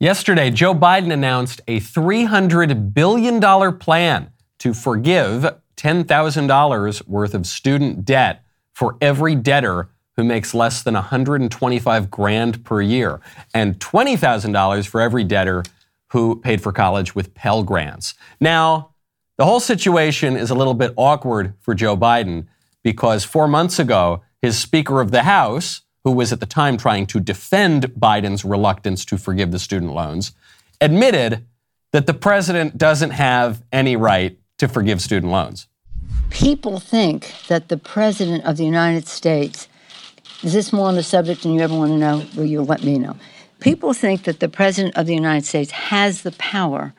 Yesterday, Joe Biden announced a $300 billion plan to forgive $10,000 worth of student debt for every debtor who makes less than 125 grand per year and $20,000 for every debtor who paid for college with Pell Grants. Now, the whole situation is a little bit awkward for Joe Biden because four months ago, his Speaker of the House, who was at the time trying to defend Biden's reluctance to forgive the student loans, admitted that the president doesn't have any right to forgive student loans. People think that the president of the United States is this more on the subject than you ever want to know? Will you let me know? People think that the President of the United States has the power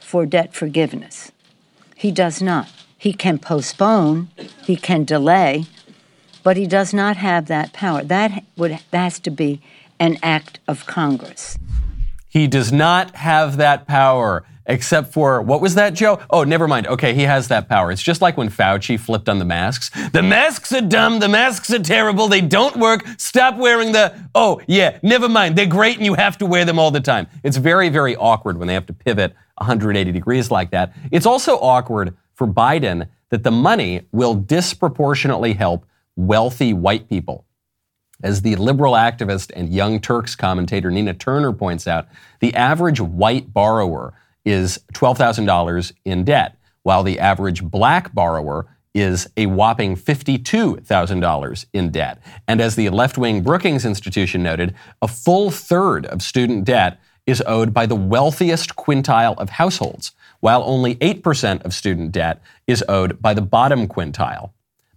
for debt forgiveness. He does not. He can postpone, he can delay, but he does not have that power. That would that has to be an act of Congress. He does not have that power except for what was that, Joe? Oh, never mind. Okay, he has that power. It's just like when Fauci flipped on the masks. The masks are dumb. The masks are terrible. They don't work. Stop wearing the. Oh, yeah, never mind. They're great and you have to wear them all the time. It's very, very awkward when they have to pivot 180 degrees like that. It's also awkward for Biden that the money will disproportionately help wealthy white people. As the liberal activist and Young Turks commentator Nina Turner points out, the average white borrower is $12,000 in debt, while the average black borrower is a whopping $52,000 in debt. And as the left wing Brookings Institution noted, a full third of student debt is owed by the wealthiest quintile of households, while only 8% of student debt is owed by the bottom quintile.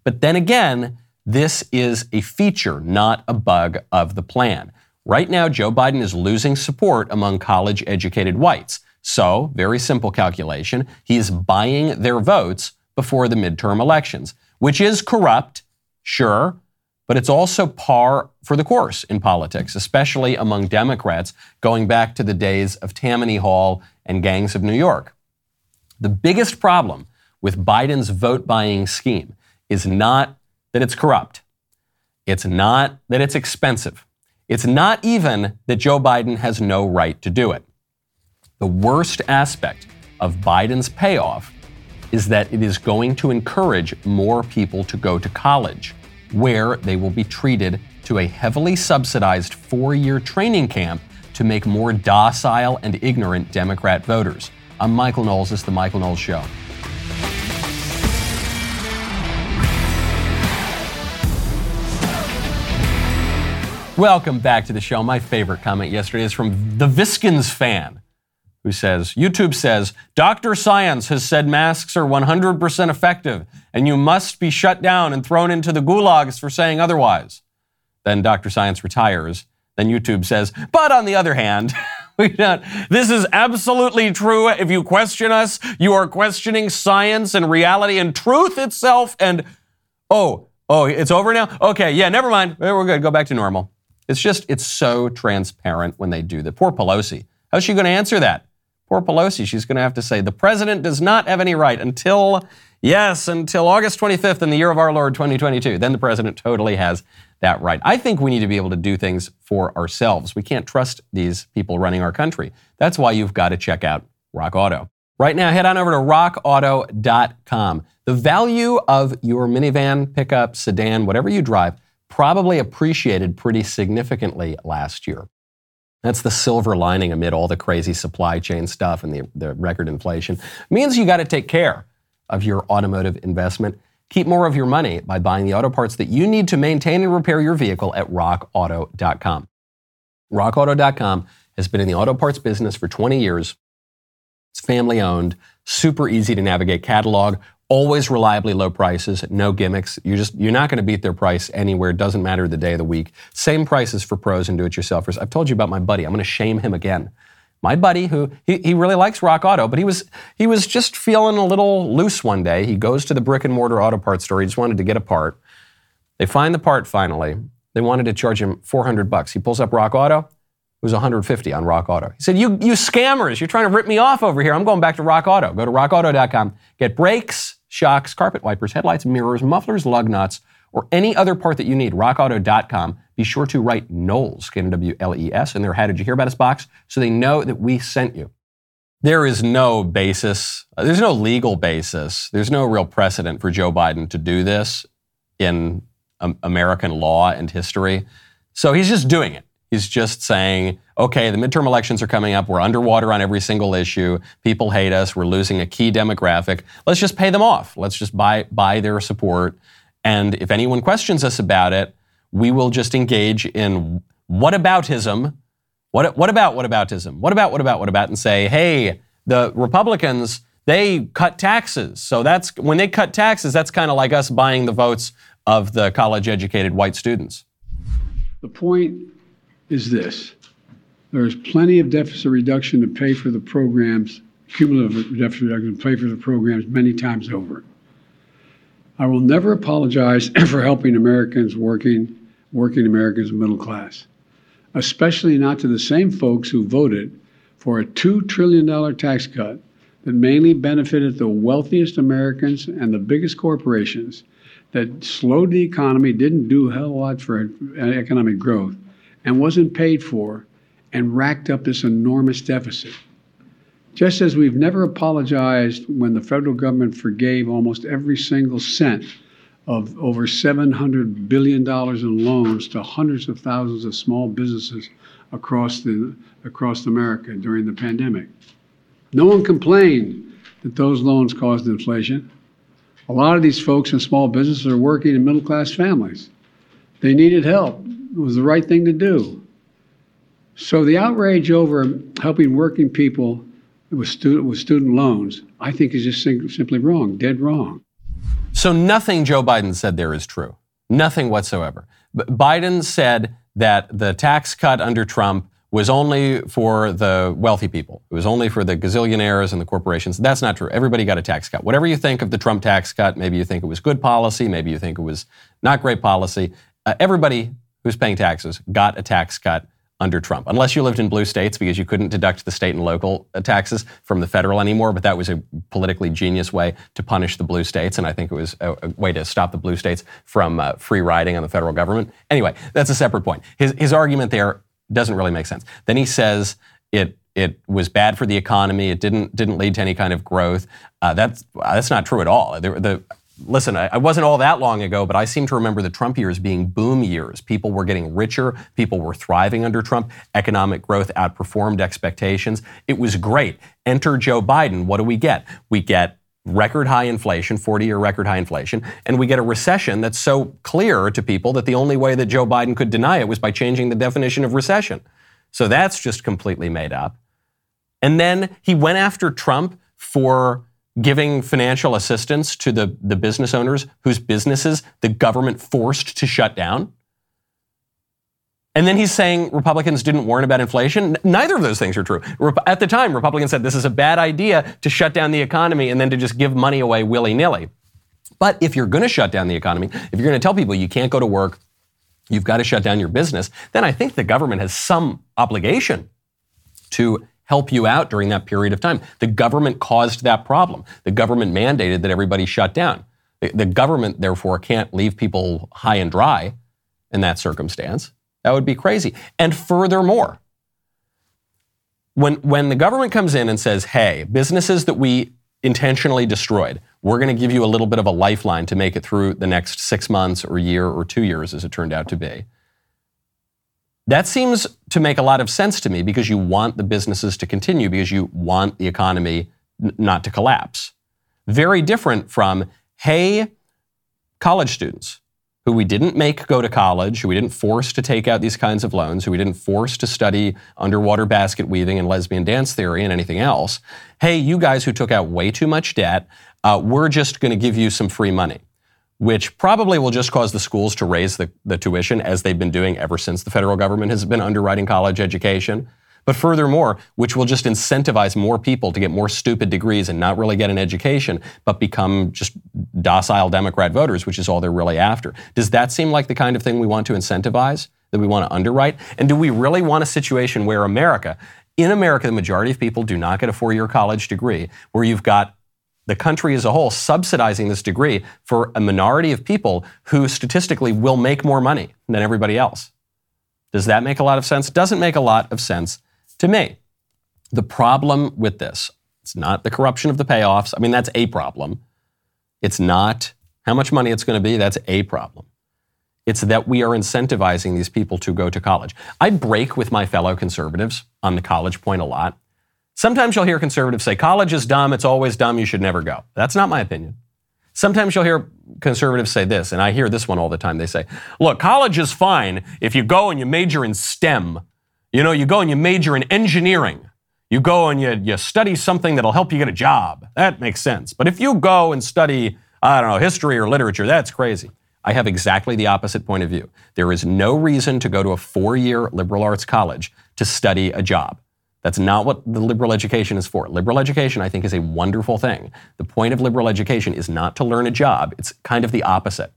But then again, this is a feature, not a bug of the plan. Right now, Joe Biden is losing support among college educated whites. So, very simple calculation, he is buying their votes before the midterm elections, which is corrupt, sure, but it's also par for the course in politics, especially among Democrats going back to the days of Tammany Hall and gangs of New York. The biggest problem with Biden's vote buying scheme is not that it's corrupt. It's not that it's expensive. It's not even that Joe Biden has no right to do it. The worst aspect of Biden's payoff is that it is going to encourage more people to go to college, where they will be treated to a heavily subsidized four year training camp to make more docile and ignorant Democrat voters. I'm Michael Knowles. This is The Michael Knowles Show. Welcome back to the show. My favorite comment yesterday is from the Viskins fan who says YouTube says Dr. Science has said masks are 100% effective and you must be shut down and thrown into the gulags for saying otherwise. Then Dr. Science retires. Then YouTube says, but on the other hand, this is absolutely true. If you question us, you are questioning science and reality and truth itself. And oh, oh, it's over now? Okay, yeah, never mind. We're good. Go back to normal. It's just, it's so transparent when they do that. Poor Pelosi. How's she going to answer that? Poor Pelosi, she's going to have to say, the president does not have any right until, yes, until August 25th in the year of our Lord 2022. Then the president totally has that right. I think we need to be able to do things for ourselves. We can't trust these people running our country. That's why you've got to check out Rock Auto. Right now, head on over to rockauto.com. The value of your minivan, pickup, sedan, whatever you drive, probably appreciated pretty significantly last year. That's the silver lining amid all the crazy supply chain stuff and the, the record inflation. It means you got to take care of your automotive investment. Keep more of your money by buying the auto parts that you need to maintain and repair your vehicle at rockauto.com. Rockauto.com has been in the auto parts business for 20 years. It's family owned, super easy to navigate catalog, always reliably low prices, no gimmicks. You just you're not going to beat their price anywhere. It Doesn't matter the day of the week. Same prices for pros and do-it-yourselfers. I've told you about my buddy. I'm going to shame him again. My buddy, who he, he really likes Rock Auto, but he was he was just feeling a little loose one day. He goes to the brick and mortar auto parts store. He just wanted to get a part. They find the part finally. They wanted to charge him 400 bucks. He pulls up Rock Auto. It was 150 on Rock Auto. He said, "You you scammers! You're trying to rip me off over here. I'm going back to Rock Auto. Go to RockAuto.com. Get brakes, shocks, carpet wipers, headlights, mirrors, mufflers, lug nuts, or any other part that you need, rockauto.com, be sure to write Knowles, K-N-W-L-E-S, in their How Did You Hear About Us box so they know that we sent you. There is no basis, there's no legal basis, there's no real precedent for Joe Biden to do this in um, American law and history. So he's just doing it. He's just saying, okay, the midterm elections are coming up. We're underwater on every single issue. People hate us. We're losing a key demographic. Let's just pay them off. Let's just buy, buy their support. And if anyone questions us about it, we will just engage in whataboutism. What, what about whataboutism? What about, what about, what about? And say, hey, the Republicans, they cut taxes. So that's when they cut taxes, that's kind of like us buying the votes of the college educated white students. The point is this there is plenty of deficit reduction to pay for the programs, cumulative deficit reduction to pay for the programs many times over. I will never apologize for helping Americans working, working Americans middle class, especially not to the same folks who voted for a $2 trillion tax cut that mainly benefited the wealthiest Americans and the biggest corporations, that slowed the economy, didn't do a hell of a lot for economic growth, and wasn't paid for and racked up this enormous deficit. Just as we've never apologized when the federal government forgave almost every single cent of over $700 billion in loans to hundreds of thousands of small businesses across, the, across America during the pandemic. No one complained that those loans caused inflation. A lot of these folks in small businesses are working in middle class families. They needed help. Was the right thing to do. So the outrage over helping working people with student with student loans, I think, is just simply wrong, dead wrong. So nothing Joe Biden said there is true. Nothing whatsoever. Biden said that the tax cut under Trump was only for the wealthy people. It was only for the gazillionaires and the corporations. That's not true. Everybody got a tax cut. Whatever you think of the Trump tax cut, maybe you think it was good policy, maybe you think it was not great policy. Uh, everybody who's paying taxes got a tax cut under Trump, unless you lived in blue states because you couldn't deduct the state and local uh, taxes from the federal anymore. But that was a politically genius way to punish the blue states, and I think it was a, a way to stop the blue states from uh, free riding on the federal government. Anyway, that's a separate point. His, his argument there doesn't really make sense. Then he says it it was bad for the economy. It didn't didn't lead to any kind of growth. Uh, that's that's not true at all. The, the listen, I, I, wasn't all that long ago, but I seem to remember the Trump years being boom years. People were getting richer, people were thriving under Trump, economic growth outperformed expectations. It was great. Enter Joe Biden. What do we get? We get record high inflation, 40 year record high inflation, and we get a recession that's so clear to people that the only way that Joe Biden could deny it was by changing the definition of recession. So that's just completely made up. And then he went after Trump for giving financial assistance to the, the business owners whose businesses the government forced to shut down. And then he's saying Republicans didn't warn about inflation. Neither of those things are true. At the time, Republicans said this is a bad idea to shut down the economy and then to just give money away willy nilly. But if you're going to shut down the economy, if you're going to tell people you can't go to work, you've got to shut down your business, then I think the government has some obligation to help you out during that period of time. The government caused that problem. The government mandated that everybody shut down. The, the government, therefore, can't leave people high and dry in that circumstance. That would be crazy. And furthermore, when, when the government comes in and says, hey, businesses that we intentionally destroyed, we're going to give you a little bit of a lifeline to make it through the next six months or year or two years, as it turned out to be. That seems to make a lot of sense to me because you want the businesses to continue, because you want the economy n- not to collapse. Very different from, hey, college students who we didn't make go to college, who we didn't force to take out these kinds of loans, who we didn't force to study underwater basket weaving and lesbian dance theory and anything else. Hey, you guys who took out way too much debt, uh, we're just going to give you some free money which probably will just cause the schools to raise the, the tuition as they've been doing ever since the federal government has been underwriting college education. But furthermore, which will just incentivize more people to get more stupid degrees and not really get an education, but become just docile Democrat voters, which is all they're really after. Does that seem like the kind of thing we want to incentivize, that we want to underwrite? And do we really want a situation where America, in America, the majority of people do not get a four year college degree, where you've got the country as a whole subsidizing this degree for a minority of people who statistically will make more money than everybody else. Does that make a lot of sense? Doesn't make a lot of sense to me. The problem with this, it's not the corruption of the payoffs. I mean, that's a problem. It's not how much money it's going to be. That's a problem. It's that we are incentivizing these people to go to college. I break with my fellow conservatives on the college point a lot. Sometimes you'll hear conservatives say, college is dumb, it's always dumb, you should never go. That's not my opinion. Sometimes you'll hear conservatives say this, and I hear this one all the time. They say, look, college is fine if you go and you major in STEM. You know, you go and you major in engineering. You go and you, you study something that'll help you get a job. That makes sense. But if you go and study, I don't know, history or literature, that's crazy. I have exactly the opposite point of view. There is no reason to go to a four year liberal arts college to study a job. That's not what the liberal education is for. Liberal education, I think, is a wonderful thing. The point of liberal education is not to learn a job, it's kind of the opposite.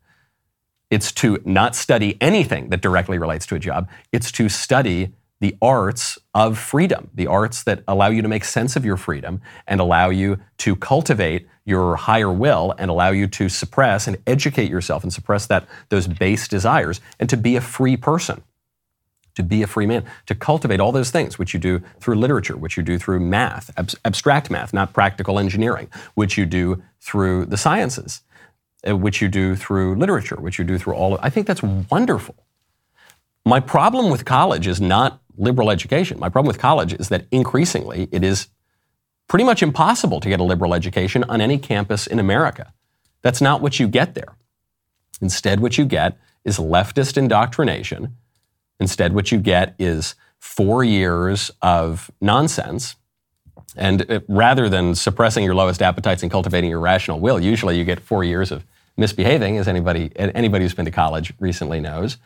It's to not study anything that directly relates to a job, it's to study the arts of freedom, the arts that allow you to make sense of your freedom and allow you to cultivate your higher will and allow you to suppress and educate yourself and suppress that those base desires and to be a free person to be a free man, to cultivate all those things, which you do through literature, which you do through math, ab- abstract math, not practical engineering, which you do through the sciences, uh, which you do through literature, which you do through all of, I think that's wonderful. My problem with college is not liberal education. My problem with college is that increasingly it is pretty much impossible to get a liberal education on any campus in America. That's not what you get there. Instead, what you get is leftist indoctrination Instead, what you get is four years of nonsense. And it, rather than suppressing your lowest appetites and cultivating your rational will, usually you get four years of misbehaving, as anybody, anybody who's been to college recently knows.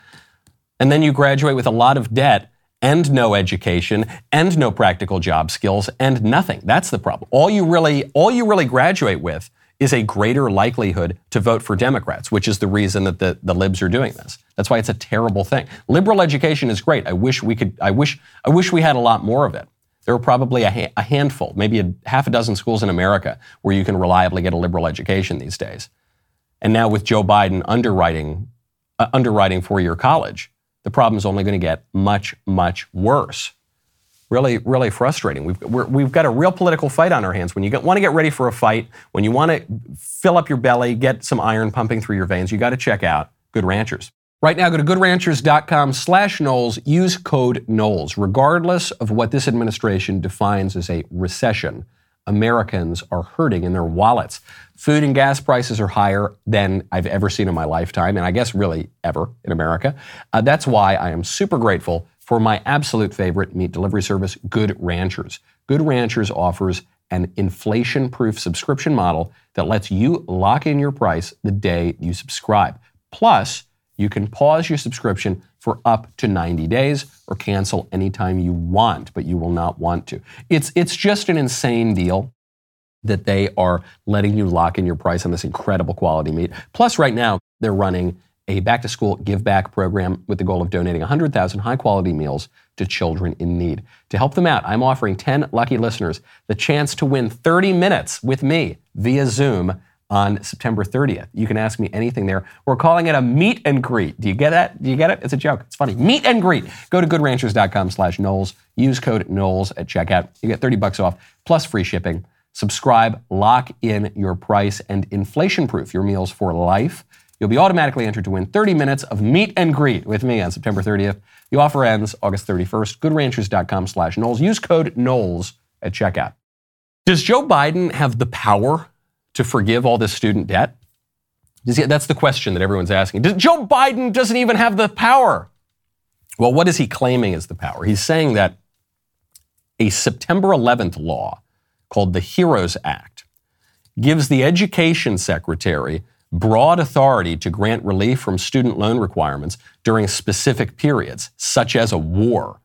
And then you graduate with a lot of debt and no education and no practical job skills and nothing. That's the problem. All you really, all you really graduate with is a greater likelihood to vote for Democrats, which is the reason that the, the libs are doing this. That's why it's a terrible thing. Liberal education is great. I wish we could, I wish, I wish we had a lot more of it. There are probably a, ha- a handful, maybe a half a dozen schools in America where you can reliably get a liberal education these days. And now with Joe Biden underwriting, uh, underwriting four-year college, the problem is only going to get much, much worse really, really frustrating. We've, we have got a real political fight on our hands. When you want to get ready for a fight, when you want to fill up your belly, get some iron pumping through your veins, you got to check out Good Ranchers. Right now, go to goodranchers.com slash Knowles. Use code Knowles. Regardless of what this administration defines as a recession, Americans are hurting in their wallets. Food and gas prices are higher than I've ever seen in my lifetime, and I guess really ever in America. Uh, that's why I am super grateful for my absolute favorite meat delivery service, Good Ranchers. Good Ranchers offers an inflation proof subscription model that lets you lock in your price the day you subscribe. Plus, you can pause your subscription for up to 90 days or cancel anytime you want, but you will not want to. It's, it's just an insane deal that they are letting you lock in your price on this incredible quality meat. Plus, right now, they're running a back to school give back program with the goal of donating 100,000 high quality meals to children in need. To help them out, I'm offering 10 lucky listeners the chance to win 30 minutes with me via Zoom on September 30th. You can ask me anything there. We're calling it a meet and greet. Do you get that? Do you get it? It's a joke. It's funny. Meet and greet. Go to goodranchers.com slash Knowles. Use code Knowles at checkout. You get 30 bucks off plus free shipping. Subscribe, lock in your price, and inflation proof your meals for life. You'll be automatically entered to win 30 minutes of meet and greet with me on September 30th. The offer ends August 31st. GoodRanchers.com slash Knowles. Use code Knowles at checkout. Does Joe Biden have the power to forgive all this student debt? He, that's the question that everyone's asking. Does, Joe Biden doesn't even have the power. Well, what is he claiming is the power? He's saying that a September 11th law called the HEROES Act gives the education secretary broad authority to grant relief from student loan requirements during specific periods, such as a war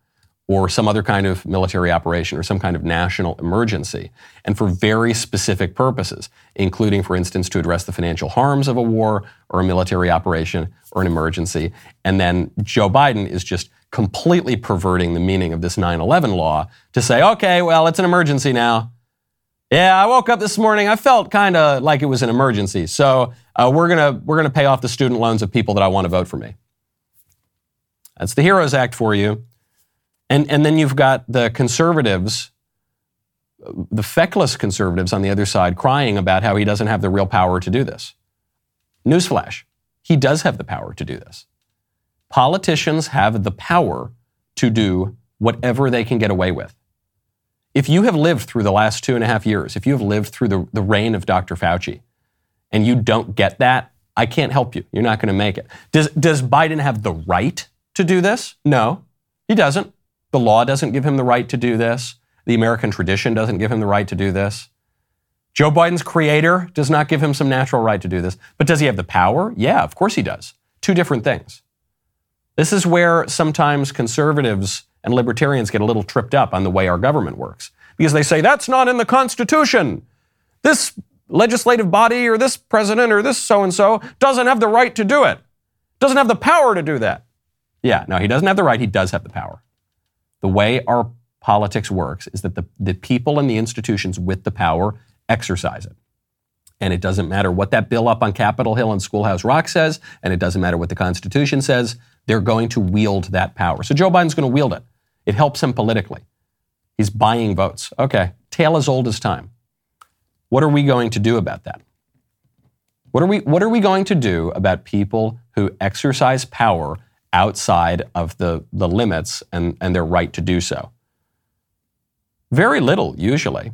or some other kind of military operation or some kind of national emergency, and for very specific purposes, including, for instance, to address the financial harms of a war or a military operation or an emergency. And then Joe Biden is just completely perverting the meaning of this 9 11 law to say, okay, well, it's an emergency now. Yeah, I woke up this morning. I felt kind of like it was an emergency. So uh, we're gonna we're gonna pay off the student loans of people that I want to vote for me. That's the Heroes Act for you. And and then you've got the conservatives, the feckless conservatives on the other side, crying about how he doesn't have the real power to do this. Newsflash: He does have the power to do this. Politicians have the power to do whatever they can get away with. If you have lived through the last two and a half years, if you have lived through the, the reign of Dr. Fauci, and you don't get that, I can't help you. You're not going to make it. Does, does Biden have the right to do this? No, he doesn't. The law doesn't give him the right to do this. The American tradition doesn't give him the right to do this. Joe Biden's creator does not give him some natural right to do this. But does he have the power? Yeah, of course he does. Two different things. This is where sometimes conservatives and libertarians get a little tripped up on the way our government works because they say that's not in the Constitution. This legislative body or this president or this so and so doesn't have the right to do it, doesn't have the power to do that. Yeah, no, he doesn't have the right, he does have the power. The way our politics works is that the, the people and the institutions with the power exercise it. And it doesn't matter what that bill up on Capitol Hill and Schoolhouse Rock says, and it doesn't matter what the Constitution says, they're going to wield that power. So Joe Biden's going to wield it. It helps him politically. He's buying votes. Okay, tale as old as time. What are we going to do about that? What are we, what are we going to do about people who exercise power outside of the, the limits and, and their right to do so? Very little, usually.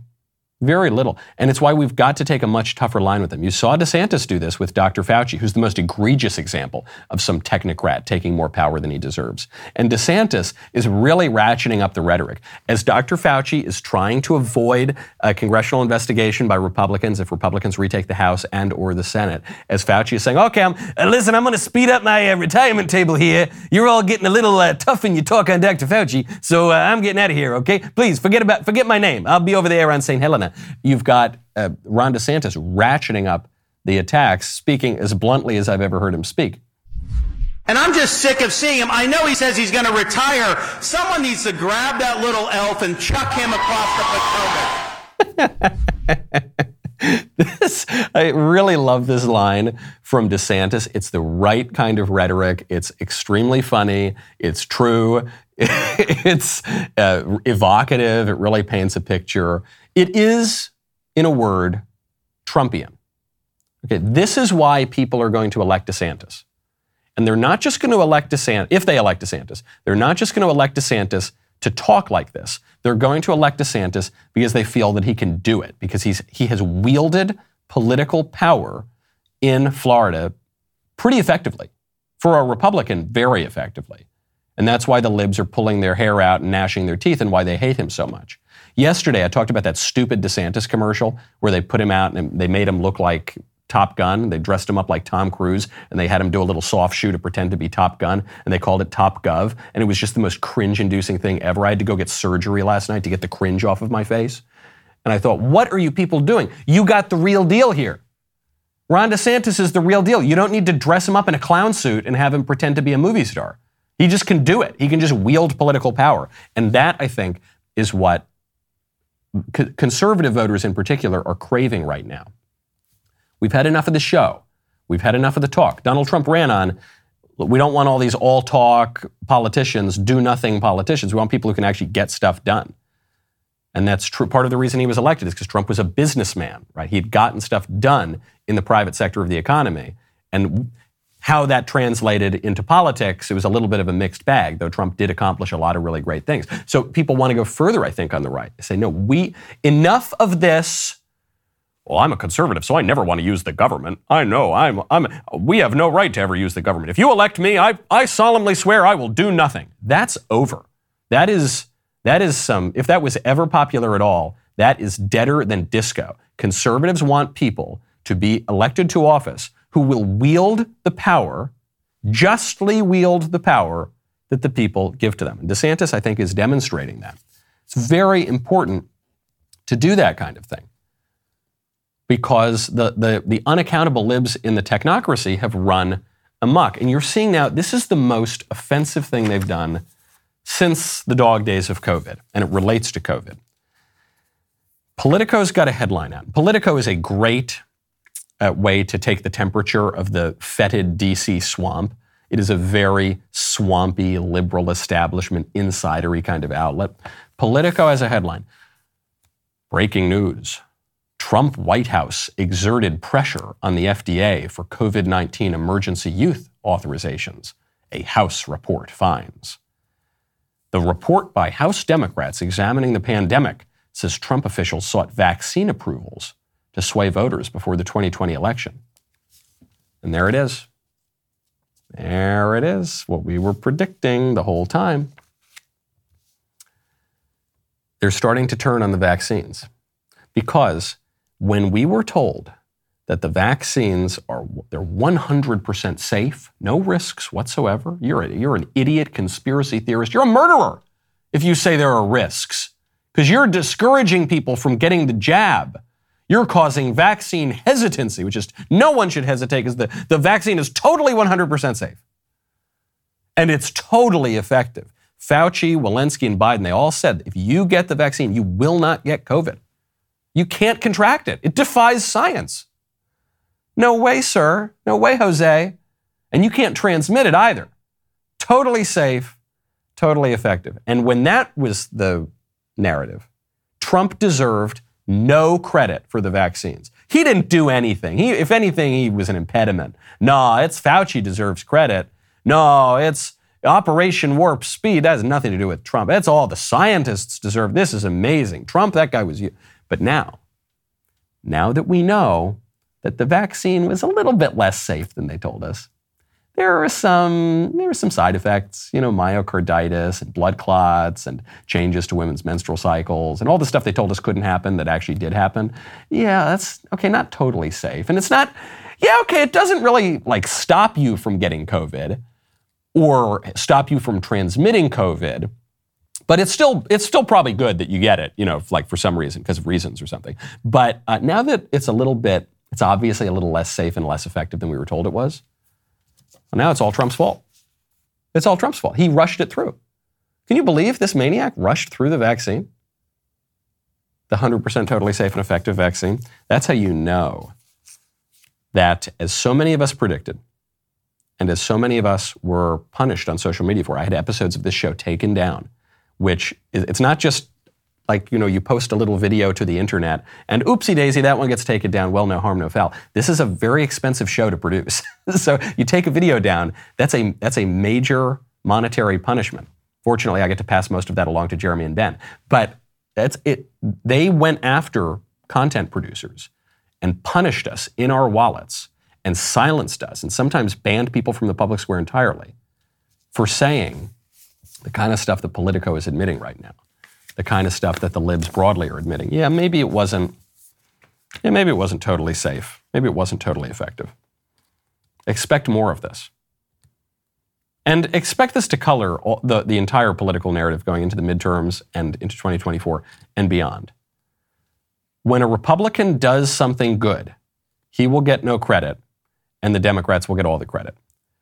Very little. And it's why we've got to take a much tougher line with them. You saw DeSantis do this with Dr. Fauci, who's the most egregious example of some technocrat taking more power than he deserves. And DeSantis is really ratcheting up the rhetoric. As Dr. Fauci is trying to avoid a congressional investigation by Republicans if Republicans retake the House and or the Senate, as Fauci is saying, okay, I'm, uh, listen, I'm going to speed up my uh, retirement table here. You're all getting a little uh, tough in your talk on Dr. Fauci, so uh, I'm getting out of here, okay? Please forget about forget my name. I'll be over there on St. Helena. You've got uh, Ron DeSantis ratcheting up the attacks, speaking as bluntly as I've ever heard him speak. And I'm just sick of seeing him. I know he says he's going to retire. Someone needs to grab that little elf and chuck him across the Potomac. this, I really love this line from DeSantis. It's the right kind of rhetoric. It's extremely funny. It's true. it's uh, evocative. It really paints a picture. It is, in a word, Trumpian. Okay, this is why people are going to elect DeSantis. And they're not just going to elect DeSantis, if they elect DeSantis, they're not just going to elect DeSantis to talk like this. They're going to elect DeSantis because they feel that he can do it, because he's, he has wielded political power in Florida pretty effectively. For a Republican, very effectively. And that's why the libs are pulling their hair out and gnashing their teeth and why they hate him so much. Yesterday, I talked about that stupid DeSantis commercial where they put him out and they made him look like Top Gun. They dressed him up like Tom Cruise and they had him do a little soft shoe to pretend to be Top Gun and they called it Top Gov. And it was just the most cringe inducing thing ever. I had to go get surgery last night to get the cringe off of my face. And I thought, what are you people doing? You got the real deal here. Ron DeSantis is the real deal. You don't need to dress him up in a clown suit and have him pretend to be a movie star. He just can do it. He can just wield political power. And that, I think, is what conservative voters in particular are craving right now. We've had enough of the show. We've had enough of the talk. Donald Trump ran on we don't want all these all talk politicians, do nothing politicians. We want people who can actually get stuff done. And that's true. Part of the reason he was elected is because Trump was a businessman, right? He had gotten stuff done in the private sector of the economy. And how that translated into politics, it was a little bit of a mixed bag, though Trump did accomplish a lot of really great things. So people want to go further, I think, on the right. They say, no, we, enough of this. Well, I'm a conservative, so I never want to use the government. I know, I'm, I'm, we have no right to ever use the government. If you elect me, I, I solemnly swear I will do nothing. That's over. That is, that is some, if that was ever popular at all, that is deader than disco. Conservatives want people to be elected to office who will wield the power, justly wield the power that the people give to them. And DeSantis, I think, is demonstrating that. It's very important to do that kind of thing because the, the, the unaccountable libs in the technocracy have run amok. And you're seeing now, this is the most offensive thing they've done since the dog days of COVID, and it relates to COVID. Politico's got a headline out. Politico is a great uh, way to take the temperature of the fetid DC swamp. It is a very swampy, liberal establishment, insidery kind of outlet. Politico has a headline Breaking news Trump White House exerted pressure on the FDA for COVID 19 emergency use authorizations, a House report finds. The report by House Democrats examining the pandemic says Trump officials sought vaccine approvals to sway voters before the 2020 election. And there it is. There it is, what we were predicting the whole time. They're starting to turn on the vaccines because when we were told that the vaccines are they're 100% safe, no risks whatsoever, you're, a, you're an idiot conspiracy theorist. You're a murderer if you say there are risks because you're discouraging people from getting the jab. You're causing vaccine hesitancy, which is no one should hesitate because the, the vaccine is totally 100% safe. And it's totally effective. Fauci, Walensky, and Biden, they all said if you get the vaccine, you will not get COVID. You can't contract it. It defies science. No way, sir. No way, Jose. And you can't transmit it either. Totally safe, totally effective. And when that was the narrative, Trump deserved no credit for the vaccines. He didn't do anything. He, if anything, he was an impediment. No, it's Fauci deserves credit. No, it's Operation Warp Speed. That has nothing to do with Trump. That's all the scientists deserve. This is amazing. Trump, that guy was you. But now, now that we know that the vaccine was a little bit less safe than they told us, there are some there are some side effects, you know, myocarditis and blood clots and changes to women's menstrual cycles and all the stuff they told us couldn't happen that actually did happen. Yeah, that's okay, not totally safe. And it's not yeah, okay, it doesn't really like stop you from getting COVID or stop you from transmitting COVID. But it's still it's still probably good that you get it, you know, like for some reason because of reasons or something. But uh, now that it's a little bit, it's obviously a little less safe and less effective than we were told it was. Well, now it's all Trump's fault. It's all Trump's fault. He rushed it through. Can you believe this maniac rushed through the vaccine? The 100% totally safe and effective vaccine. That's how you know that, as so many of us predicted, and as so many of us were punished on social media for, I had episodes of this show taken down, which it's not just like you know you post a little video to the internet and oopsie daisy that one gets taken down. Well no harm no foul. This is a very expensive show to produce. So you take a video down that's a that's a major monetary punishment. Fortunately i get to pass most of that along to jeremy and ben. But that's it. They went after content producers and punished us in our wallets and silenced us and sometimes banned people from the public square entirely for saying the kind of stuff that politico is admitting right now the kind of stuff that the libs broadly are admitting. Yeah, maybe it wasn't. Yeah, maybe it wasn't totally safe. Maybe it wasn't totally effective. Expect more of this. And expect this to color all, the, the entire political narrative going into the midterms and into 2024 and beyond. When a Republican does something good, he will get no credit, and the Democrats will get all the credit.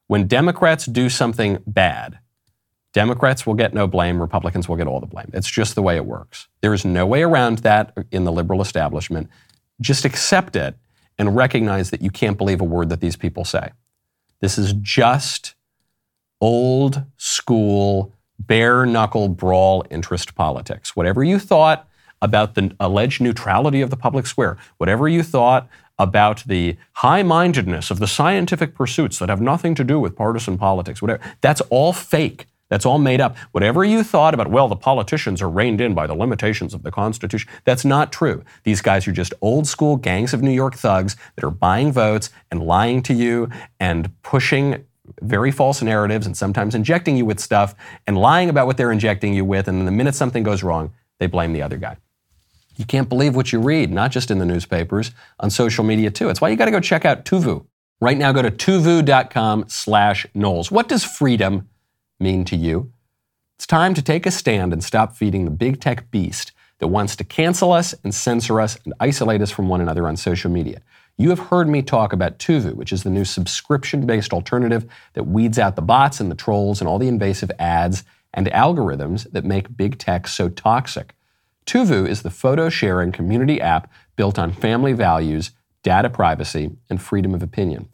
When Democrats do something bad, Democrats will get no blame, Republicans will get all the blame. It's just the way it works. There is no way around that in the liberal establishment. Just accept it and recognize that you can't believe a word that these people say. This is just old school, bare knuckle brawl interest politics. Whatever you thought about the alleged neutrality of the public square, whatever you thought about the high mindedness of the scientific pursuits that have nothing to do with partisan politics, whatever, that's all fake. That's all made up. Whatever you thought about, well, the politicians are reined in by the limitations of the Constitution, that's not true. These guys are just old school gangs of New York thugs that are buying votes and lying to you and pushing very false narratives and sometimes injecting you with stuff and lying about what they're injecting you with. And then the minute something goes wrong, they blame the other guy. You can't believe what you read, not just in the newspapers, on social media too. It's why you got to go check out Tuvu. Right now, go to tuvu.com slash Knowles. What does freedom mean to you? It's time to take a stand and stop feeding the big tech beast that wants to cancel us and censor us and isolate us from one another on social media. You have heard me talk about Tuvu, which is the new subscription based alternative that weeds out the bots and the trolls and all the invasive ads and algorithms that make big tech so toxic. Tuvu is the photo sharing community app built on family values, data privacy, and freedom of opinion.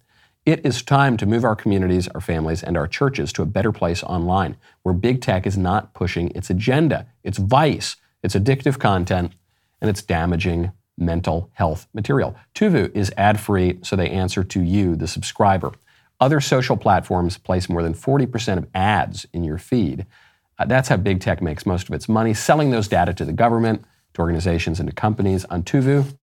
It is time to move our communities, our families, and our churches to a better place online where big tech is not pushing its agenda, its vice, its addictive content, and its damaging mental health material. Tuvu is ad free, so they answer to you, the subscriber. Other social platforms place more than 40% of ads in your feed. Uh, that's how big tech makes most of its money, selling those data to the government, to organizations, and to companies. On Tuvu,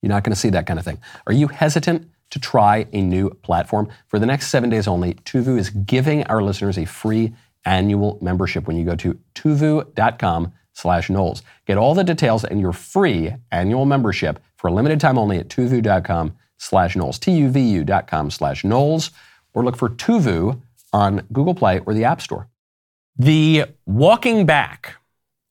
you're not going to see that kind of thing. Are you hesitant to try a new platform? For the next seven days only, Tuvu is giving our listeners a free annual membership when you go to tuvu.com slash Knowles. Get all the details and your free annual membership for a limited time only at tuvu.com slash Knowles, T-U-V-U dot slash Knowles, or look for Tuvu on Google Play or the App Store. The walking back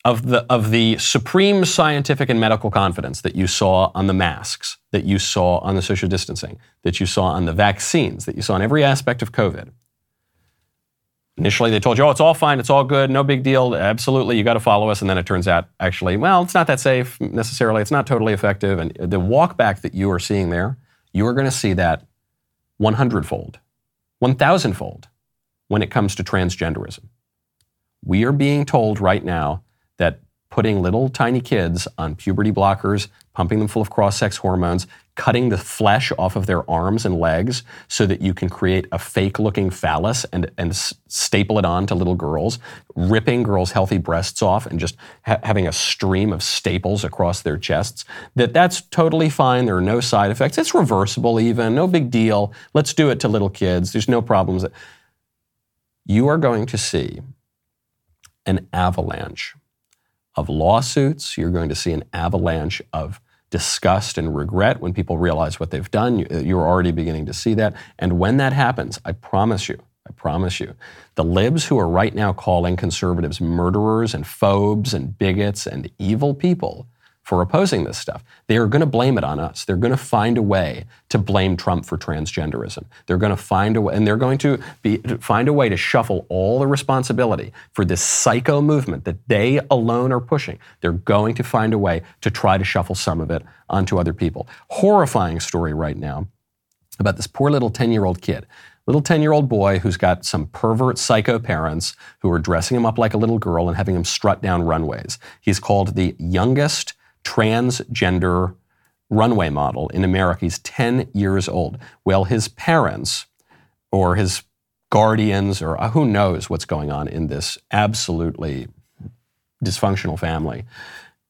of the, of the supreme scientific and medical confidence that you saw on the masks, that you saw on the social distancing, that you saw on the vaccines, that you saw on every aspect of COVID. Initially, they told you, oh, it's all fine, it's all good, no big deal, absolutely, you got to follow us. And then it turns out, actually, well, it's not that safe necessarily, it's not totally effective. And the walk back that you are seeing there, you are going to see that 100 fold, 1,000 fold when it comes to transgenderism. We are being told right now that putting little tiny kids on puberty blockers, pumping them full of cross sex hormones, cutting the flesh off of their arms and legs so that you can create a fake looking phallus and, and staple it on to little girls, ripping girls' healthy breasts off and just ha- having a stream of staples across their chests, that that's totally fine. There are no side effects. It's reversible even, no big deal. Let's do it to little kids. There's no problems. You are going to see an avalanche of lawsuits. You're going to see an avalanche of disgust and regret when people realize what they've done. Uh, you're already beginning to see that. And when that happens, I promise you, I promise you, the libs who are right now calling conservatives murderers and phobes and bigots and evil people for opposing this stuff. They are going to blame it on us. They're going to find a way to blame Trump for transgenderism. They're going to find a way, and they're going to be, find a way to shuffle all the responsibility for this psycho movement that they alone are pushing. They're going to find a way to try to shuffle some of it onto other people. Horrifying story right now about this poor little 10 year old kid little 10 year old boy who's got some pervert psycho parents who are dressing him up like a little girl and having him strut down runways. He's called the youngest transgender runway model in America. He's 10 years old. Well, his parents or his guardians or uh, who knows what's going on in this absolutely dysfunctional family.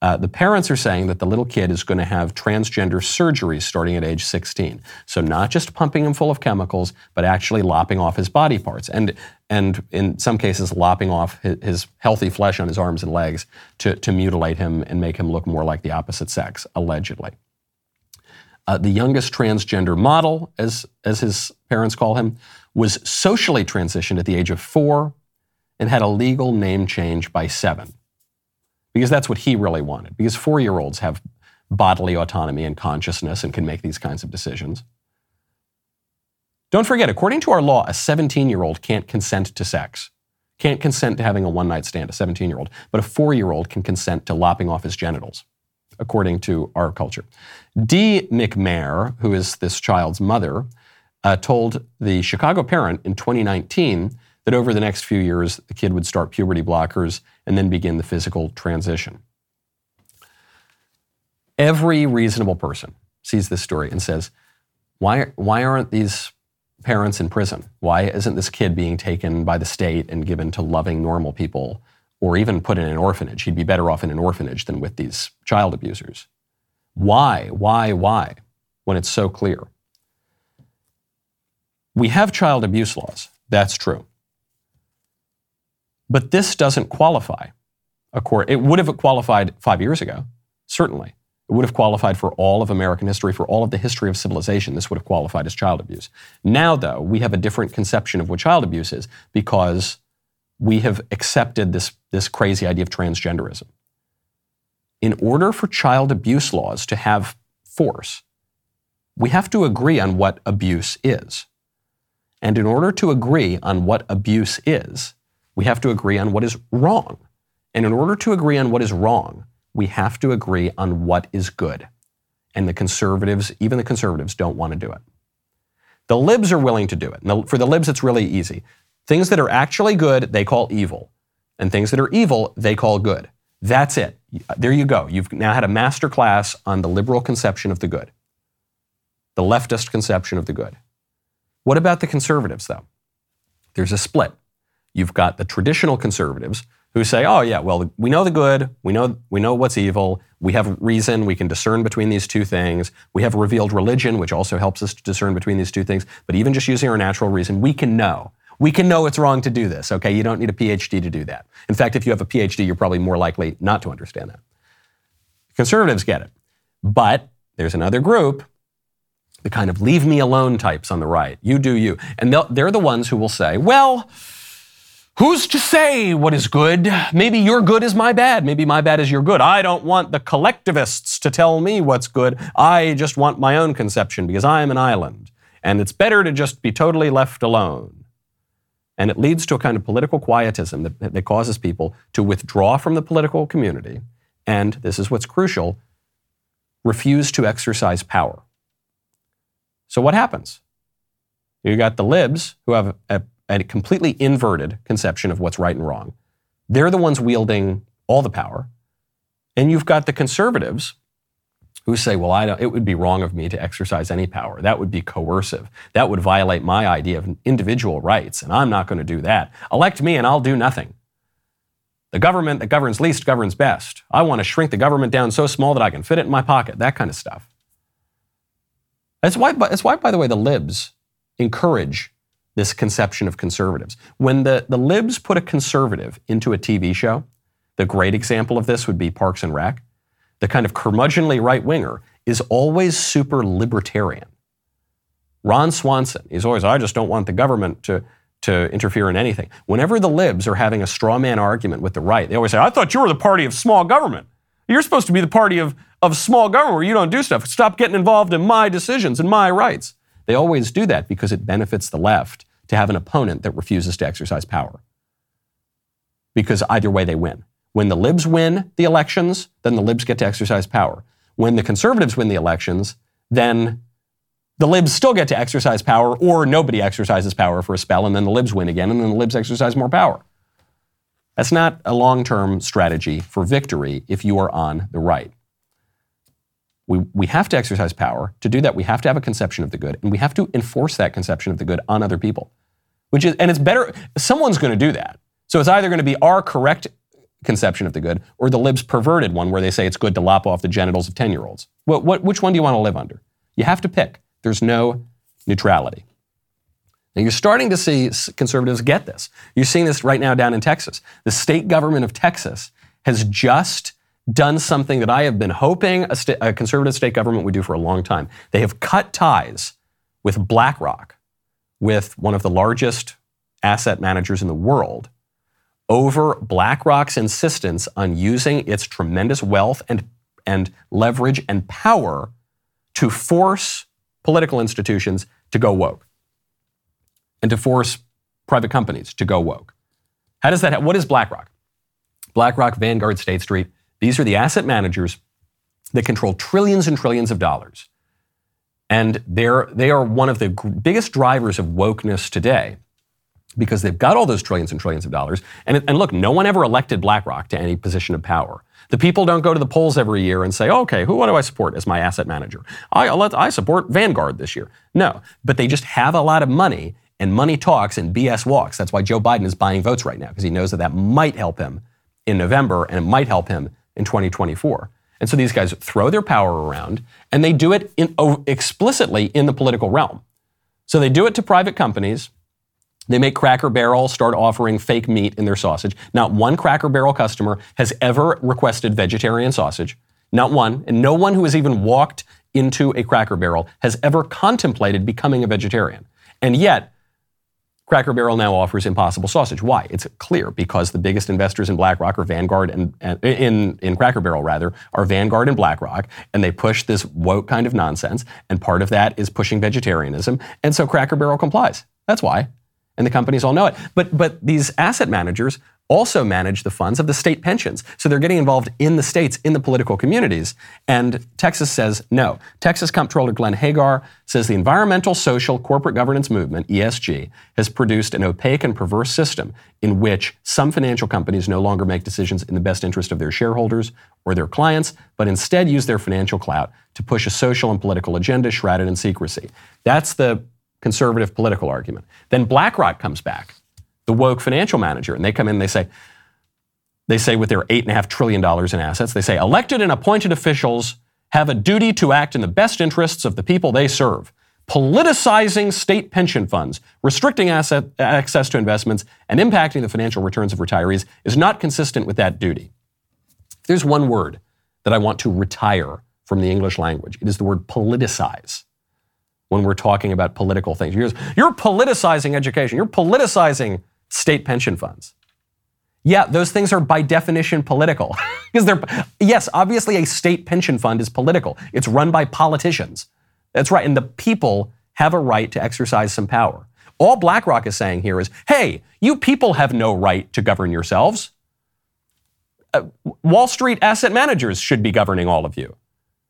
Uh, the parents are saying that the little kid is going to have transgender surgery starting at age 16. So not just pumping him full of chemicals, but actually lopping off his body parts, and and in some cases lopping off his, his healthy flesh on his arms and legs to, to mutilate him and make him look more like the opposite sex, allegedly. Uh, the youngest transgender model, as as his parents call him, was socially transitioned at the age of four, and had a legal name change by seven because that's what he really wanted. Because four year olds have bodily autonomy and consciousness and can make these kinds of decisions. Don't forget, according to our law, a 17 year old can't consent to sex, can't consent to having a one night stand, a 17 year old, but a four year old can consent to lopping off his genitals, according to our culture. Dee McMaher, who is this child's mother, uh, told the Chicago Parent in 2019 that over the next few years, the kid would start puberty blockers and then begin the physical transition. Every reasonable person sees this story and says, why, why aren't these parents in prison? Why isn't this kid being taken by the state and given to loving, normal people, or even put in an orphanage? He'd be better off in an orphanage than with these child abusers. Why, why, why, when it's so clear? We have child abuse laws. That's true. But this doesn't qualify. It would have qualified five years ago, certainly. It would have qualified for all of American history, for all of the history of civilization. This would have qualified as child abuse. Now, though, we have a different conception of what child abuse is because we have accepted this, this crazy idea of transgenderism. In order for child abuse laws to have force, we have to agree on what abuse is. And in order to agree on what abuse is, we have to agree on what is wrong. And in order to agree on what is wrong, we have to agree on what is good. And the conservatives, even the conservatives, don't want to do it. The libs are willing to do it. For the libs, it's really easy. Things that are actually good, they call evil. And things that are evil, they call good. That's it. There you go. You've now had a master class on the liberal conception of the good, the leftist conception of the good. What about the conservatives, though? There's a split. You've got the traditional conservatives who say, "Oh yeah, well we know the good, we know we know what's evil, we have reason, we can discern between these two things. We have revealed religion, which also helps us to discern between these two things. But even just using our natural reason, we can know. We can know it's wrong to do this. Okay, you don't need a PhD to do that. In fact, if you have a PhD, you're probably more likely not to understand that. Conservatives get it, but there's another group the kind of leave me alone types on the right. You do you. And they're the ones who will say, well, who's to say what is good? Maybe your good is my bad. Maybe my bad is your good. I don't want the collectivists to tell me what's good. I just want my own conception because I'm an island. And it's better to just be totally left alone. And it leads to a kind of political quietism that, that causes people to withdraw from the political community. And this is what's crucial refuse to exercise power. So what happens? You got the libs who have a, a completely inverted conception of what's right and wrong. They're the ones wielding all the power. And you've got the conservatives who say, well, I don't, it would be wrong of me to exercise any power. That would be coercive. That would violate my idea of individual rights, and I'm not going to do that. Elect me and I'll do nothing. The government that governs least governs best. I want to shrink the government down so small that I can fit it in my pocket, that kind of stuff. That's why, that's why, by the way, the libs encourage this conception of conservatives. When the, the libs put a conservative into a TV show, the great example of this would be Parks and Rec. The kind of curmudgeonly right winger is always super libertarian. Ron Swanson, he's always, I just don't want the government to, to interfere in anything. Whenever the libs are having a straw man argument with the right, they always say, I thought you were the party of small government. You're supposed to be the party of, of small government where you don't do stuff. Stop getting involved in my decisions and my rights. They always do that because it benefits the left to have an opponent that refuses to exercise power. Because either way, they win. When the libs win the elections, then the libs get to exercise power. When the conservatives win the elections, then the libs still get to exercise power, or nobody exercises power for a spell, and then the libs win again, and then the libs exercise more power. That's not a long term strategy for victory if you are on the right. We, we have to exercise power. To do that, we have to have a conception of the good, and we have to enforce that conception of the good on other people. Which is, and it's better, someone's going to do that. So it's either going to be our correct conception of the good or the libs' perverted one where they say it's good to lop off the genitals of 10 year olds. What, what, which one do you want to live under? You have to pick. There's no neutrality. Now you're starting to see conservatives get this. You're seeing this right now down in Texas. The state government of Texas has just done something that I have been hoping a, sta- a conservative state government would do for a long time. They have cut ties with BlackRock, with one of the largest asset managers in the world, over BlackRock's insistence on using its tremendous wealth and, and leverage and power to force political institutions to go woke and to force private companies to go woke. How does that, what is BlackRock? BlackRock, Vanguard, State Street, these are the asset managers that control trillions and trillions of dollars. And they're, they are one of the biggest drivers of wokeness today because they've got all those trillions and trillions of dollars. And, and look, no one ever elected BlackRock to any position of power. The people don't go to the polls every year and say, okay, who what do I support as my asset manager? I, I support Vanguard this year. No, but they just have a lot of money and money talks and BS walks. That's why Joe Biden is buying votes right now, because he knows that that might help him in November and it might help him in 2024. And so these guys throw their power around and they do it in, explicitly in the political realm. So they do it to private companies. They make Cracker Barrel start offering fake meat in their sausage. Not one Cracker Barrel customer has ever requested vegetarian sausage. Not one. And no one who has even walked into a Cracker Barrel has ever contemplated becoming a vegetarian. And yet, Cracker Barrel now offers Impossible Sausage. Why? It's clear because the biggest investors in BlackRock are Vanguard and, and, in in Cracker Barrel rather are Vanguard and BlackRock, and they push this woke kind of nonsense. And part of that is pushing vegetarianism, and so Cracker Barrel complies. That's why, and the companies all know it. But but these asset managers also manage the funds of the state pensions. So they're getting involved in the states, in the political communities. And Texas says no. Texas Comptroller Glenn Hegar says the environmental, social, corporate governance movement, ESG, has produced an opaque and perverse system in which some financial companies no longer make decisions in the best interest of their shareholders or their clients, but instead use their financial clout to push a social and political agenda shrouded in secrecy. That's the conservative political argument. Then BlackRock comes back the woke financial manager. And they come in and they say, they say with their $8.5 trillion in assets, they say elected and appointed officials have a duty to act in the best interests of the people they serve. Politicizing state pension funds, restricting asset access to investments, and impacting the financial returns of retirees is not consistent with that duty. There's one word that I want to retire from the English language. It is the word politicize when we're talking about political things. You're, you're politicizing education. You're politicizing state pension funds. Yeah, those things are by definition political. Because they're, yes, obviously a state pension fund is political. It's run by politicians. That's right. And the people have a right to exercise some power. All BlackRock is saying here is hey, you people have no right to govern yourselves. Uh, Wall Street asset managers should be governing all of you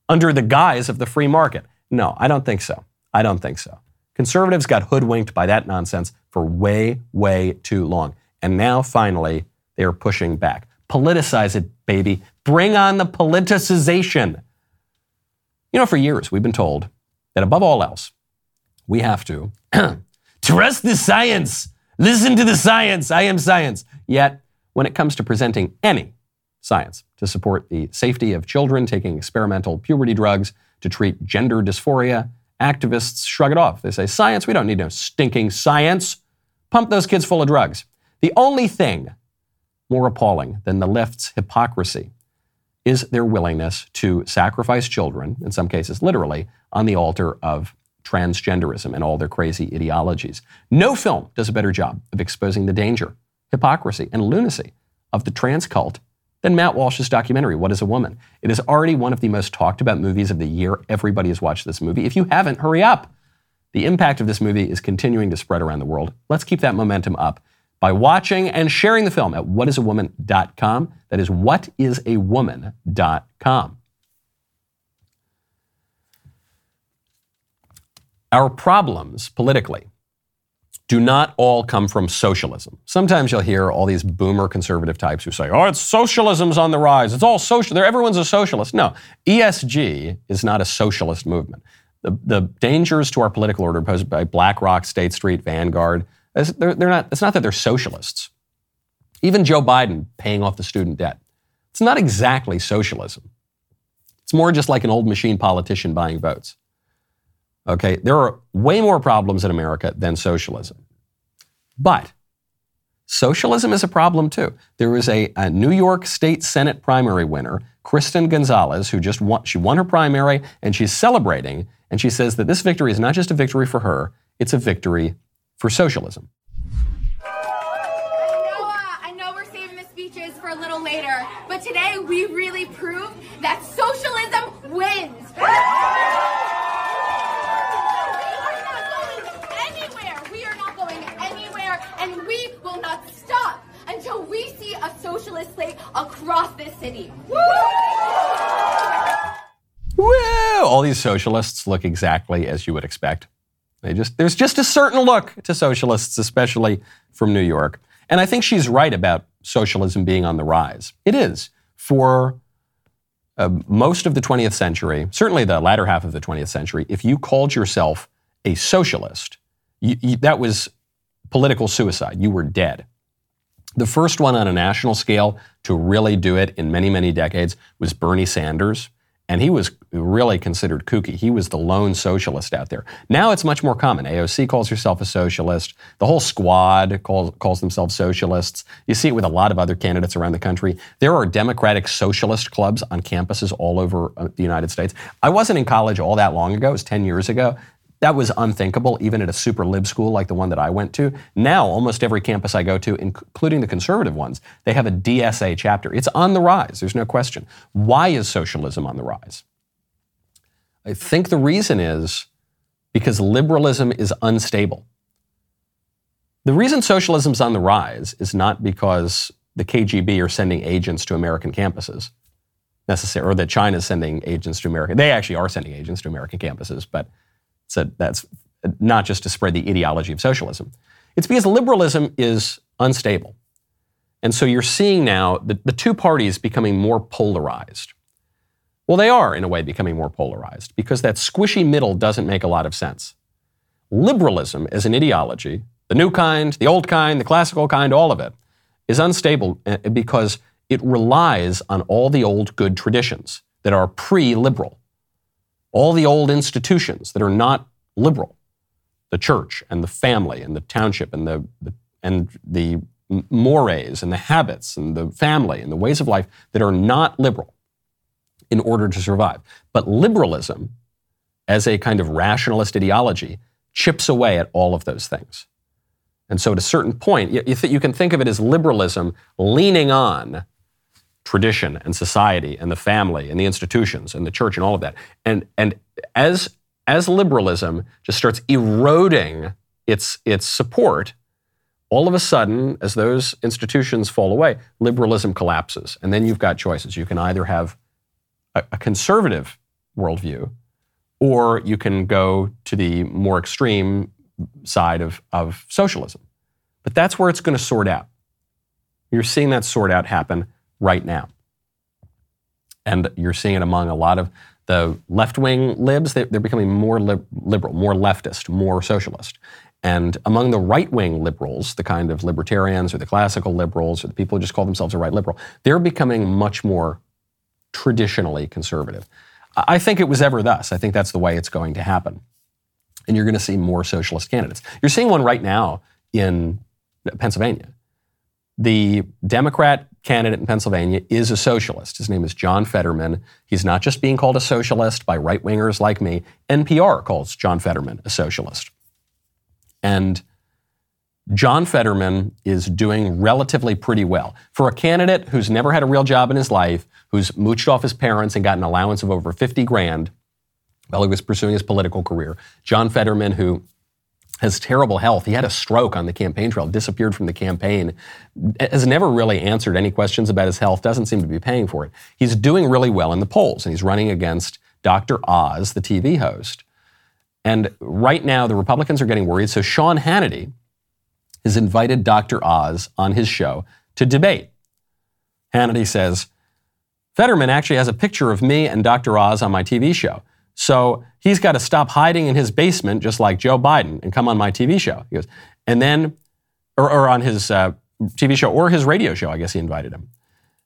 under the guise of the free market. No, I don't think so. I don't think so. Conservatives got hoodwinked by that nonsense for way, way too long. And now, finally, they are pushing back. Politicize it, baby. Bring on the politicization. You know, for years, we've been told that above all else, we have to trust the science. Listen to the science. I am science. Yet, when it comes to presenting any science to support the safety of children taking experimental puberty drugs to treat gender dysphoria, Activists shrug it off. They say, Science, we don't need no stinking science. Pump those kids full of drugs. The only thing more appalling than the left's hypocrisy is their willingness to sacrifice children, in some cases literally, on the altar of transgenderism and all their crazy ideologies. No film does a better job of exposing the danger, hypocrisy, and lunacy of the trans cult than Matt Walsh's documentary, What is a Woman? It is already one of the most talked about movies of the year. Everybody has watched this movie. If you haven't, hurry up. The impact of this movie is continuing to spread around the world. Let's keep that momentum up by watching and sharing the film at whatisawoman.com. That is whatisawoman.com. Our problems politically do not all come from socialism. Sometimes you'll hear all these boomer conservative types who say, oh, it's socialism's on the rise. It's all social. Everyone's a socialist. No, ESG is not a socialist movement. The, the dangers to our political order posed by BlackRock, State Street, Vanguard, they're, they're not, it's not that they're socialists. Even Joe Biden paying off the student debt. It's not exactly socialism. It's more just like an old machine politician buying votes. Okay, there are way more problems in America than socialism. But socialism is a problem too. There was a, a, New York State Senate primary winner, Kristen Gonzalez, who just won, she won her primary and she's celebrating. And she says that this victory is not just a victory for her, it's a victory for socialism. Later, but today we really proved that socialism wins. until we see a socialist slate across this city. Woo! Woo! All these socialists look exactly as you would expect. They just there's just a certain look to socialists, especially from New York. And I think she's right about socialism being on the rise. It is for uh, most of the 20th century, certainly the latter half of the 20th century. If you called yourself a socialist, you, you, that was political suicide. You were dead. The first one on a national scale to really do it in many, many decades was Bernie Sanders. And he was really considered kooky. He was the lone socialist out there. Now it's much more common. AOC calls herself a socialist. The whole squad calls, calls themselves socialists. You see it with a lot of other candidates around the country. There are Democratic socialist clubs on campuses all over uh, the United States. I wasn't in college all that long ago. It was 10 years ago. That was unthinkable, even at a super lib school like the one that I went to. Now, almost every campus I go to, including the conservative ones, they have a DSA chapter. It's on the rise, there's no question. Why is socialism on the rise? I think the reason is because liberalism is unstable. The reason socialism is on the rise is not because the KGB are sending agents to American campuses necessarily, or that China's sending agents to America. They actually are sending agents to American campuses, but so that's not just to spread the ideology of socialism. It's because liberalism is unstable. And so you're seeing now the, the two parties becoming more polarized. Well, they are, in a way, becoming more polarized because that squishy middle doesn't make a lot of sense. Liberalism as an ideology, the new kind, the old kind, the classical kind, all of it, is unstable eh, because it relies on all the old good traditions that are pre liberal, all the old institutions that are not liberal the church and the family and the township and the, the and the mores and the habits and the family and the ways of life that are not liberal in order to survive. But liberalism, as a kind of rationalist ideology, chips away at all of those things. And so, at a certain point, you, th- you can think of it as liberalism leaning on tradition and society and the family and the institutions and the church and all of that. And, and as, as liberalism just starts eroding its, its support, all of a sudden, as those institutions fall away, liberalism collapses. And then you've got choices. You can either have a, a conservative worldview, or you can go to the more extreme side of, of socialism. But that's where it's going to sort out. You're seeing that sort out happen right now. And you're seeing it among a lot of the left wing libs. They, are becoming more liberal, more leftist, more socialist. And among the right wing liberals, the kind of libertarians or the classical liberals or the people who just call themselves a right liberal, they're becoming much more traditionally conservative. I think it was ever thus. I think that's the way it's going to happen. And you're going to see more socialist candidates. You're seeing one right now in Pennsylvania. The Democrat candidate in Pennsylvania is a socialist. His name is John Fetterman. He's not just being called a socialist by right wingers like me. NPR calls John Fetterman a socialist. And John Fetterman is doing relatively pretty well. For a candidate who's never had a real job in his life, who's mooched off his parents and got an allowance of over 50 grand while he was pursuing his political career, John Fetterman, who has terrible health, he had a stroke on the campaign trail, disappeared from the campaign, has never really answered any questions about his health, doesn't seem to be paying for it. He's doing really well in the polls, and he's running against Dr. Oz, the TV host. And right now, the Republicans are getting worried. So Sean Hannity has invited Dr. Oz on his show to debate. Hannity says, Fetterman actually has a picture of me and Dr. Oz on my TV show. So he's got to stop hiding in his basement, just like Joe Biden, and come on my TV show. He goes, and then, or, or on his uh, TV show or his radio show, I guess he invited him.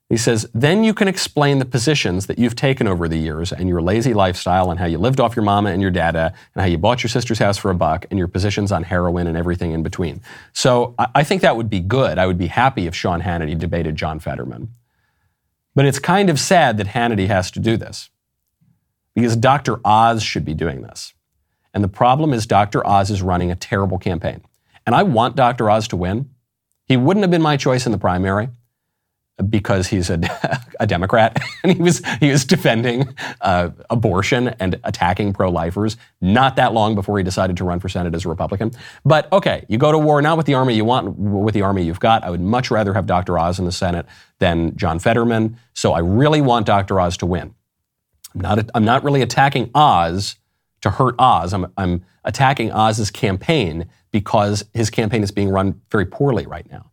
He says, then you can explain the positions that you've taken over the years and your lazy lifestyle and how you lived off your mama and your dada and how you bought your sister's house for a buck and your positions on heroin and everything in between. So I, I think that would be good. I would be happy if Sean Hannity debated John Fetterman. But it's kind of sad that Hannity has to do this because Dr. Oz should be doing this. And the problem is Dr. Oz is running a terrible campaign. And I want Dr. Oz to win. He wouldn't have been my choice in the primary because he's a, a Democrat and he was he was defending uh, abortion and attacking pro-lifers not that long before he decided to run for Senate as a Republican. But okay, you go to war not with the army you want, with the army you've got. I would much rather have Dr. Oz in the Senate than John Fetterman. So I really want Dr. Oz to win. I'm not I'm not really attacking Oz to hurt Oz. I'm I'm attacking Oz's campaign because his campaign is being run very poorly right now.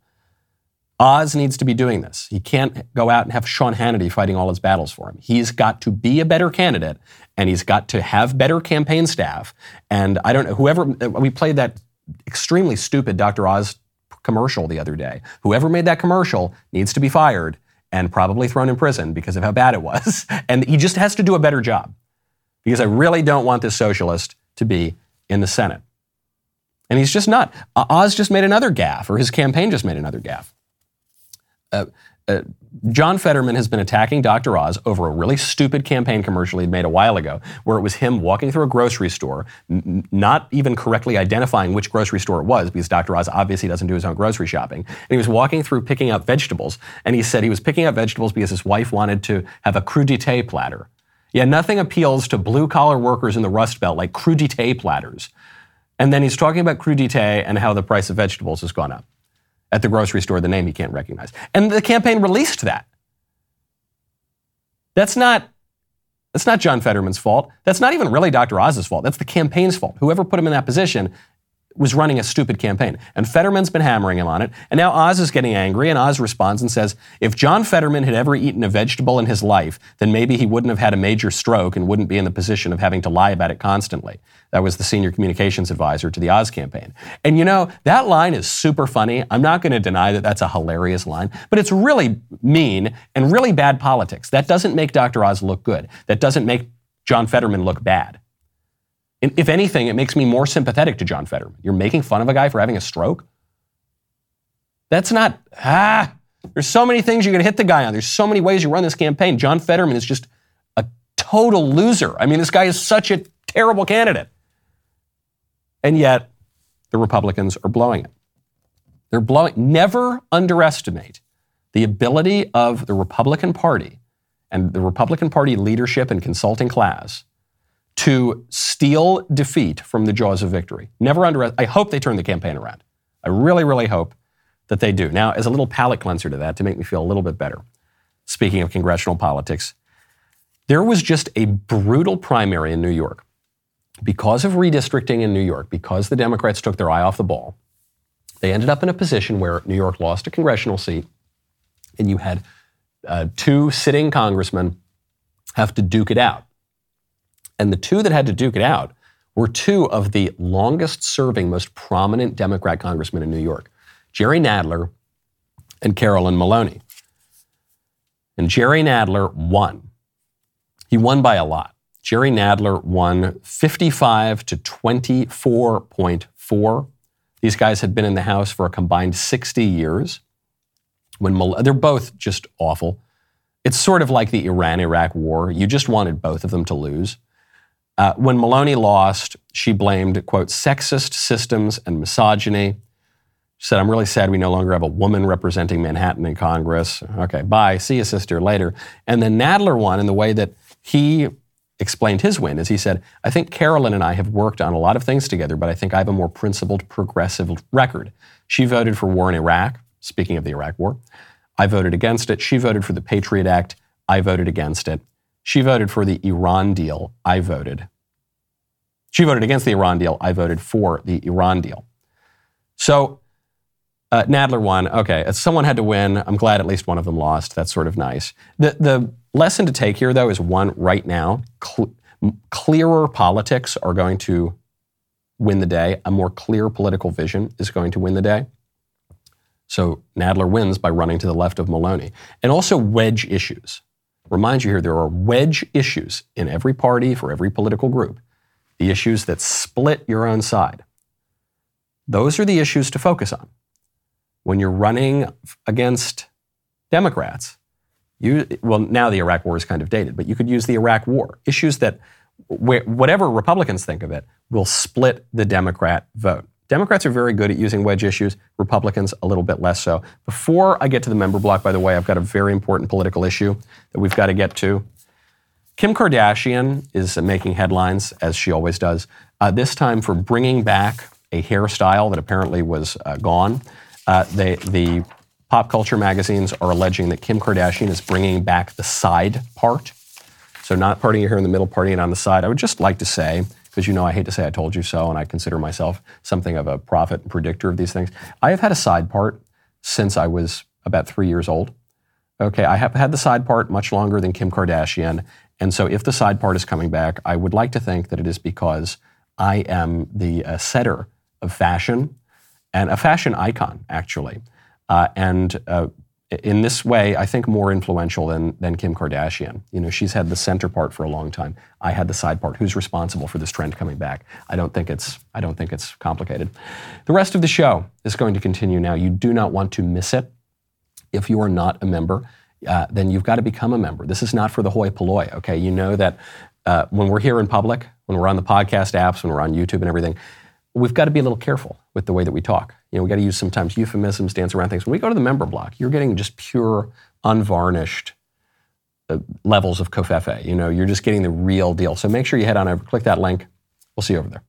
Oz needs to be doing this. He can't go out and have Sean Hannity fighting all his battles for him. He's got to be a better candidate and he's got to have better campaign staff. And I don't know, whoever, we played that extremely stupid Dr. Oz commercial the other day. Whoever made that commercial needs to be fired and probably thrown in prison because of how bad it was. And he just has to do a better job because I really don't want this socialist to be in the Senate. And he's just not. Oz just made another gaffe, or his campaign just made another gaffe. Uh, uh, John Fetterman has been attacking Dr. Oz over a really stupid campaign commercial he'd made a while ago, where it was him walking through a grocery store, n- not even correctly identifying which grocery store it was, because Dr. Oz obviously doesn't do his own grocery shopping. And he was walking through picking out vegetables, and he said he was picking out vegetables because his wife wanted to have a crudité platter. Yeah, nothing appeals to blue collar workers in the Rust Belt like crudité platters. And then he's talking about crudité and how the price of vegetables has gone up. At the grocery store the name he can't recognize. And the campaign released that. That's not that's not John Fetterman's fault. That's not even really Dr. Oz's fault. That's the campaign's fault. Whoever put him in that position was running a stupid campaign. And Fetterman's been hammering him on it. And now Oz is getting angry, and Oz responds and says, if John Fetterman had ever eaten a vegetable in his life, then maybe he wouldn't have had a major stroke and wouldn't be in the position of having to lie about it constantly. That was the senior communications advisor to the Oz campaign. And you know, that line is super funny. I'm not going to deny that that's a hilarious line, but it's really mean and really bad politics. That doesn't make Dr. Oz look good. That doesn't make John Fetterman look bad. If anything, it makes me more sympathetic to John Fetterman. You're making fun of a guy for having a stroke? That's not, ah, there's so many things going to hit the guy on. There's so many ways you run this campaign. John Fetterman is just a total loser. I mean, this guy is such a terrible candidate. And yet, the Republicans are blowing it. They're blowing, never underestimate the ability of the Republican Party and the Republican Party leadership and consulting class to steal defeat from the jaws of victory. Never under. I hope they turn the campaign around. I really, really hope that they do. Now, as a little palate cleanser to that, to make me feel a little bit better, speaking of congressional politics, there was just a brutal primary in New York. Because of redistricting in New York, because the Democrats took their eye off the ball, they ended up in a position where New York lost a congressional seat, and you had uh, two sitting congressmen have to duke it out. And the two that had to duke it out were two of the longest serving, most prominent Democrat congressmen in New York Jerry Nadler and Carolyn Maloney. And Jerry Nadler won. He won by a lot. Jerry Nadler won 55 to 24.4. These guys had been in the House for a combined 60 years. When Mal- they're both just awful. It's sort of like the Iran Iraq war. You just wanted both of them to lose. Uh, when Maloney lost, she blamed, quote, sexist systems and misogyny. She said, I'm really sad we no longer have a woman representing Manhattan in Congress. Okay, bye. See you, sister, later. And then Nadler won in the way that he explained his win, as he said, I think Carolyn and I have worked on a lot of things together, but I think I have a more principled, progressive record. She voted for war in Iraq, speaking of the Iraq war. I voted against it. She voted for the Patriot Act. I voted against it. She voted for the Iran deal. I voted. She voted against the Iran deal. I voted for the Iran deal. So uh, Nadler won. Okay, someone had to win. I'm glad at least one of them lost. That's sort of nice. The, the lesson to take here, though, is one right now, cl- clearer politics are going to win the day. A more clear political vision is going to win the day. So Nadler wins by running to the left of Maloney. And also wedge issues remind you here there are wedge issues in every party for every political group, the issues that split your own side. Those are the issues to focus on. When you're running against Democrats, you, well, now the Iraq war is kind of dated, but you could use the Iraq war. Issues that, whatever Republicans think of it, will split the Democrat vote. Democrats are very good at using wedge issues, Republicans a little bit less so. Before I get to the member block, by the way, I've got a very important political issue that we've got to get to. Kim Kardashian is making headlines, as she always does, uh, this time for bringing back a hairstyle that apparently was uh, gone. Uh, they, the pop culture magazines are alleging that Kim Kardashian is bringing back the side part. So, not parting your hair in the middle, parting it on the side. I would just like to say, because you know I hate to say I told you so, and I consider myself something of a prophet and predictor of these things. I have had a side part since I was about three years old. Okay, I have had the side part much longer than Kim Kardashian. And so if the side part is coming back, I would like to think that it is because I am the uh, setter of fashion and a fashion icon, actually. Uh, and uh, in this way, I think more influential than, than Kim Kardashian. You know, she's had the center part for a long time. I had the side part. Who's responsible for this trend coming back? I don't think it's I don't think it's complicated. The rest of the show is going to continue now. You do not want to miss it. If you are not a member, uh, then you've got to become a member. This is not for the hoi polloi. Okay, you know that uh, when we're here in public, when we're on the podcast apps, when we're on YouTube and everything, we've got to be a little careful with the way that we talk. You know, we got to use sometimes euphemisms, dance around things. When we go to the member block, you're getting just pure, unvarnished uh, levels of covfefe. You know, you're just getting the real deal. So make sure you head on over, click that link. We'll see you over there.